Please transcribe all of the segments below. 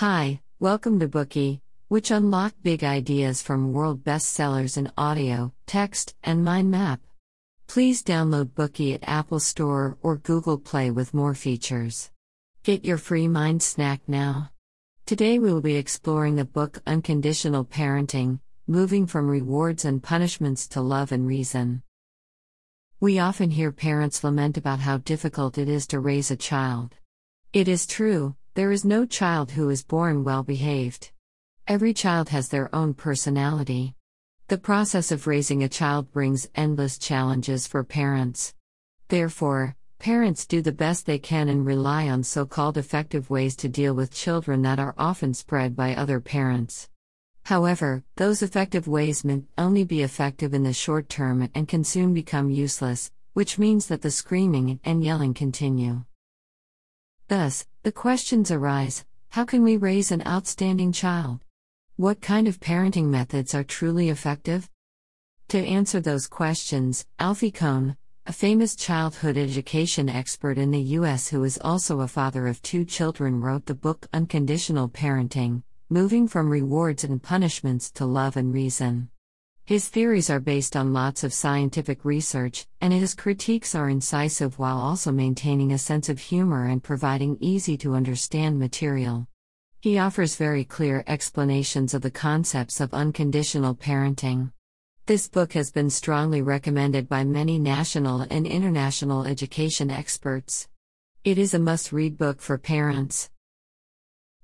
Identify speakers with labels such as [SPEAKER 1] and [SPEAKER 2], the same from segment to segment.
[SPEAKER 1] Hi, welcome to Bookey, which unlock big ideas from world bestsellers in audio, text, and mind map. Please download Bookey at Apple Store or Google Play with more features. Get your free mind snack now. Today we will be exploring the book Unconditional Parenting Moving from Rewards and Punishments to Love and Reason. We often hear parents lament about how difficult it is to raise a child. It is true, there is no child who is born well behaved. Every child has their own personality. The process of raising a child brings endless challenges for parents. Therefore, parents do the best they can and rely on so called effective ways to deal with children that are often spread by other parents. However, those effective ways may only be effective in the short term and can soon become useless, which means that the screaming and yelling continue. Thus, the questions arise how can we raise an outstanding child? What kind of parenting methods are truly effective? To answer those questions, Alfie Kohn, a famous childhood education expert in the U.S. who is also a father of two children, wrote the book Unconditional Parenting Moving from Rewards and Punishments to Love and Reason. His theories are based on lots of scientific research, and his critiques are incisive while also maintaining a sense of humor and providing easy to understand material. He offers very clear explanations of the concepts of unconditional parenting. This book has been strongly recommended by many national and international education experts. It is a must read book for parents.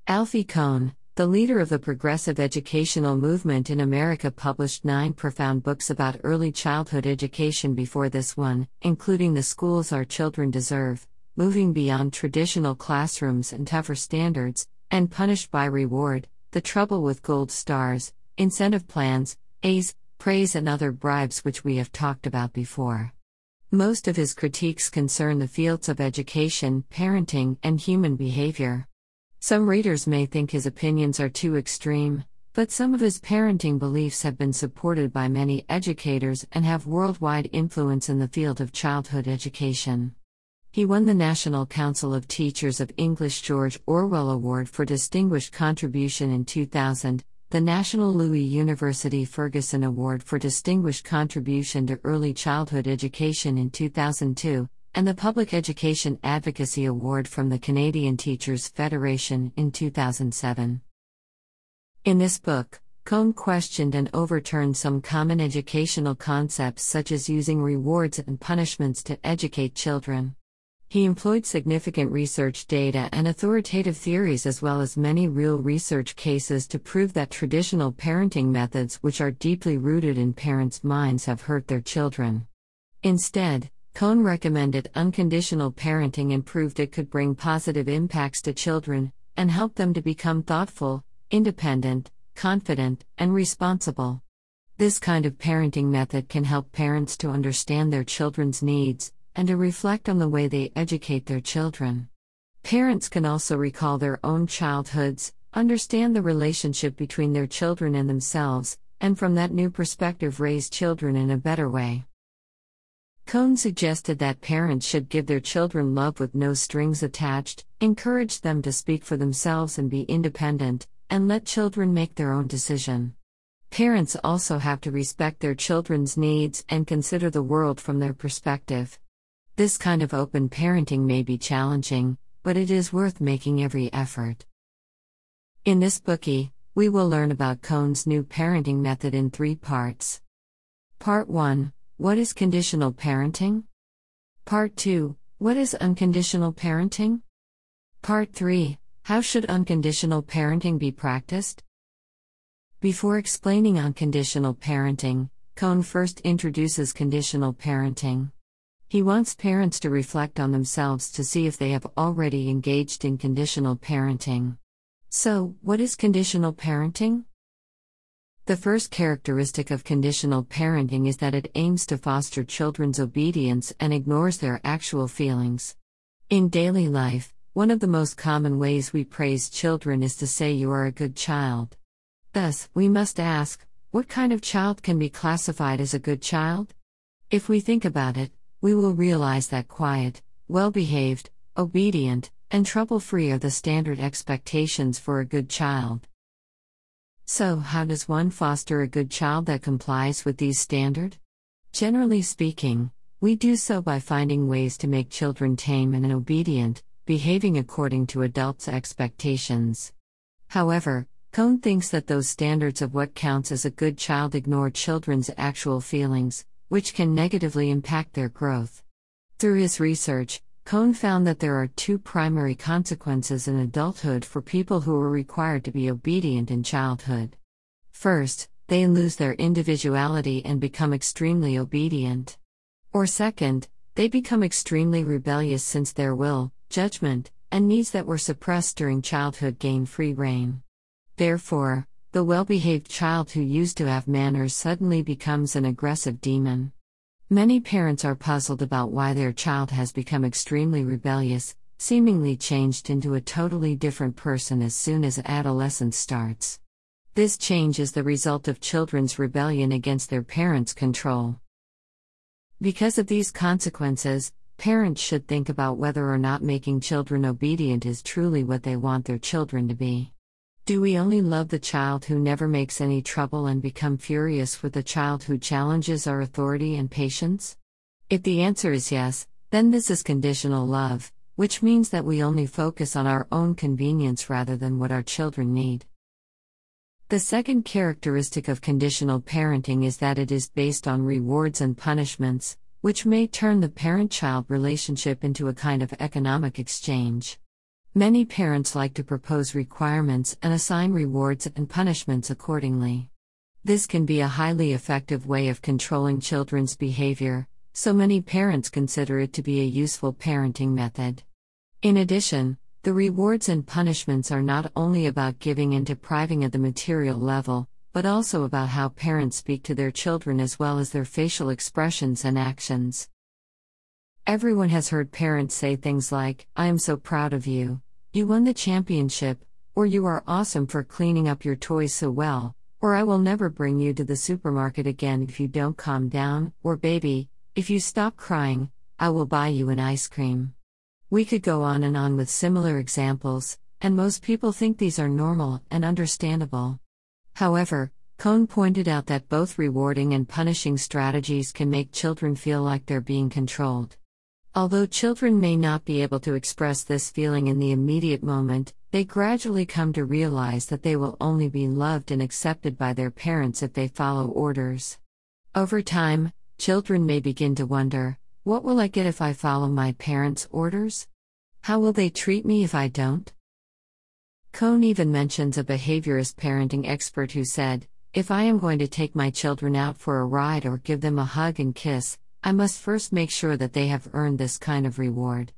[SPEAKER 1] Alfie Kohn, the leader of the progressive educational movement in America published nine profound books about early childhood education before this one, including The Schools Our Children Deserve, Moving Beyond Traditional Classrooms and Tougher Standards, and Punished by Reward, The Trouble with Gold Stars, Incentive Plans, A's, Praise, and Other Bribes, which we have talked about before. Most of his critiques concern the fields of education, parenting, and human behavior. Some readers may think his opinions are too extreme, but some of his parenting beliefs have been supported by many educators and have worldwide influence in the field of childhood education. He won the National Council of Teachers of English George Orwell Award for Distinguished Contribution in 2000, the National Louis University Ferguson Award for Distinguished Contribution to Early Childhood Education in 2002, and the Public Education Advocacy Award from the Canadian Teachers Federation in 2007. In this book, Kohn questioned and overturned some common educational concepts such as using rewards and punishments to educate children. He employed significant research data and authoritative theories as well as many real research cases to prove that traditional parenting methods, which are deeply rooted in parents' minds, have hurt their children. Instead, Kohn recommended unconditional parenting and proved it could bring positive impacts to children and help them to become thoughtful, independent, confident, and responsible. This kind of parenting method can help parents to understand their children's needs and to reflect on the way they educate their children. Parents can also recall their own childhoods, understand the relationship between their children and themselves, and from that new perspective raise children in a better way. Kohn suggested that parents should give their children love with no strings attached, encourage them to speak for themselves and be independent, and let children make their own decision. Parents also have to respect their children's needs and consider the world from their perspective. This kind of open parenting may be challenging, but it is worth making every effort. In this Bookey, we will learn about Kohn's new parenting method in three parts. Part 1 what is conditional parenting? Part 2 What is unconditional parenting? Part 3 How should unconditional parenting be practiced? Before explaining unconditional parenting, Kohn first introduces conditional parenting. He wants parents to reflect on themselves to see if they have already engaged in conditional parenting. So, what is conditional parenting? The first characteristic of conditional parenting is that it aims to foster children's obedience and ignores their actual feelings. In daily life, one of the most common ways we praise children is to say you are a good child. Thus, we must ask what kind of child can be classified as a good child? If we think about it, we will realize that quiet, well behaved, obedient, and trouble free are the standard expectations for a good child. So, how does one foster a good child that complies with these standards? Generally speaking, we do so by finding ways to make children tame and obedient, behaving according to adults' expectations. However, Kohn thinks that those standards of what counts as a good child ignore children's actual feelings, which can negatively impact their growth. Through his research, Kohn found that there are two primary consequences in adulthood for people who are required to be obedient in childhood. First, they lose their individuality and become extremely obedient. Or second, they become extremely rebellious since their will, judgment, and needs that were suppressed during childhood gain free rein. Therefore, the well behaved child who used to have manners suddenly becomes an aggressive demon. Many parents are puzzled about why their child has become extremely rebellious, seemingly changed into a totally different person as soon as adolescence starts. This change is the result of children's rebellion against their parents' control. Because of these consequences, parents should think about whether or not making children obedient is truly what they want their children to be. Do we only love the child who never makes any trouble and become furious with the child who challenges our authority and patience? If the answer is yes, then this is conditional love, which means that we only focus on our own convenience rather than what our children need. The second characteristic of conditional parenting is that it is based on rewards and punishments, which may turn the parent child relationship into a kind of economic exchange. Many parents like to propose requirements and assign rewards and punishments accordingly. This can be a highly effective way of controlling children's behavior, so many parents consider it to be a useful parenting method. In addition, the rewards and punishments are not only about giving and depriving at the material level, but also about how parents speak to their children as well as their facial expressions and actions. Everyone has heard parents say things like, I am so proud of you, you won the championship, or you are awesome for cleaning up your toys so well, or I will never bring you to the supermarket again if you don't calm down, or baby, if you stop crying, I will buy you an ice cream. We could go on and on with similar examples, and most people think these are normal and understandable. However, Kohn pointed out that both rewarding and punishing strategies can make children feel like they're being controlled. Although children may not be able to express this feeling in the immediate moment, they gradually come to realize that they will only be loved and accepted by their parents if they follow orders. Over time, children may begin to wonder what will I get if I follow my parents' orders? How will they treat me if I don't? Kohn even mentions a behaviorist parenting expert who said, If I am going to take my children out for a ride or give them a hug and kiss, I must first make sure that they have earned this kind of reward.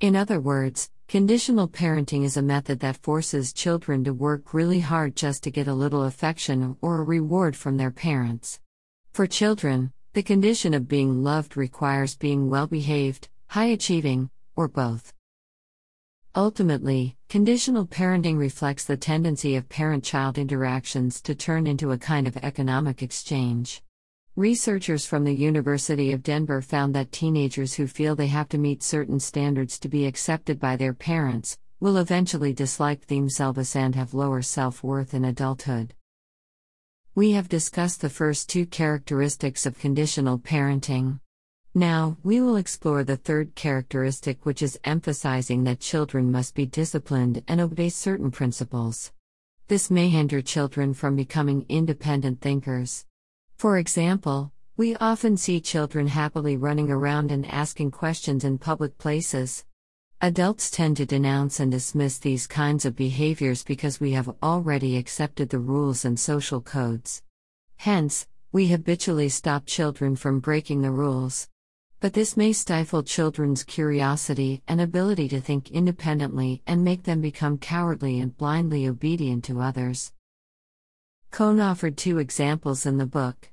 [SPEAKER 1] In other words, conditional parenting is a method that forces children to work really hard just to get a little affection or a reward from their parents. For children, the condition of being loved requires being well behaved, high achieving, or both. Ultimately, conditional parenting reflects the tendency of parent child interactions to turn into a kind of economic exchange. Researchers from the University of Denver found that teenagers who feel they have to meet certain standards to be accepted by their parents will eventually dislike themselves and have lower self worth in adulthood. We have discussed the first two characteristics of conditional parenting. Now, we will explore the third characteristic, which is emphasizing that children must be disciplined and obey certain principles. This may hinder children from becoming independent thinkers. For example, we often see children happily running around and asking questions in public places. Adults tend to denounce and dismiss these kinds of behaviors because we have already accepted the rules and social codes. Hence, we habitually stop children from breaking the rules. But this may stifle children's curiosity and ability to think independently and make them become cowardly and blindly obedient to others. Kohn offered two examples in the book.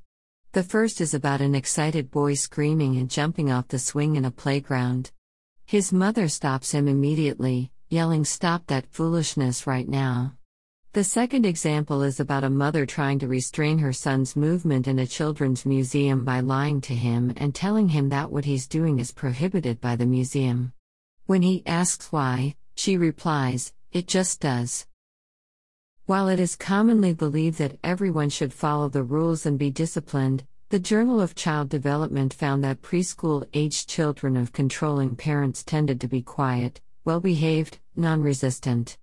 [SPEAKER 1] The first is about an excited boy screaming and jumping off the swing in a playground. His mother stops him immediately, yelling, Stop that foolishness right now. The second example is about a mother trying to restrain her son's movement in a children's museum by lying to him and telling him that what he's doing is prohibited by the museum. When he asks why, She replies, It just does. While it is commonly believed that everyone should follow the rules and be disciplined, the Journal of Child Development found that preschool aged children of controlling parents tended to be quiet, well behaved, non resistant.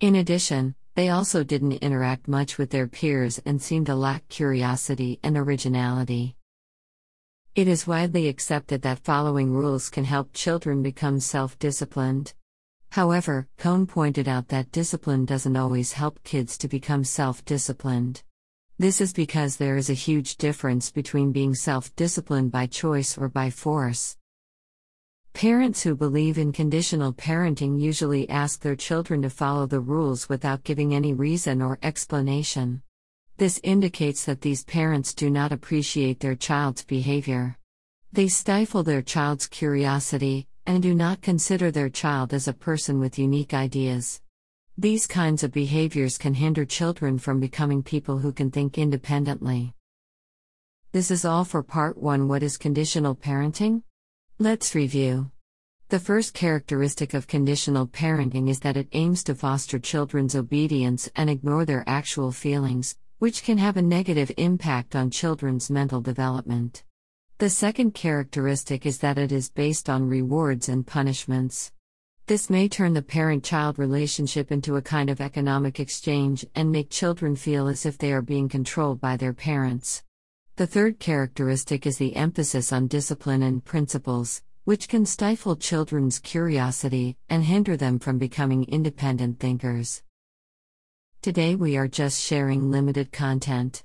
[SPEAKER 1] In addition, they also didn't interact much with their peers and seemed to lack curiosity and originality. It is widely accepted that following rules can help children become self disciplined. However, Kohn pointed out that discipline doesn't always help kids to become self disciplined. This is because there is a huge difference between being self disciplined by choice or by force. Parents who believe in conditional parenting usually ask their children to follow the rules without giving any reason or explanation. This indicates that these parents do not appreciate their child's behavior. They stifle their child's curiosity, and do not consider their child as a person with unique ideas. These kinds of behaviors can hinder children from becoming people who can think independently. This is all for part 1 What is conditional parenting? Let's review. The first characteristic of conditional parenting is that it aims to foster children's obedience and ignore their actual feelings, which can have a negative impact on children's mental development. The second characteristic is that it is based on rewards and punishments. This may turn the parent child relationship into a kind of economic exchange and make children feel as if they are being controlled by their parents. The third characteristic is the emphasis on discipline and principles, which can stifle children's curiosity and hinder them from becoming independent thinkers. Today we are just sharing limited content.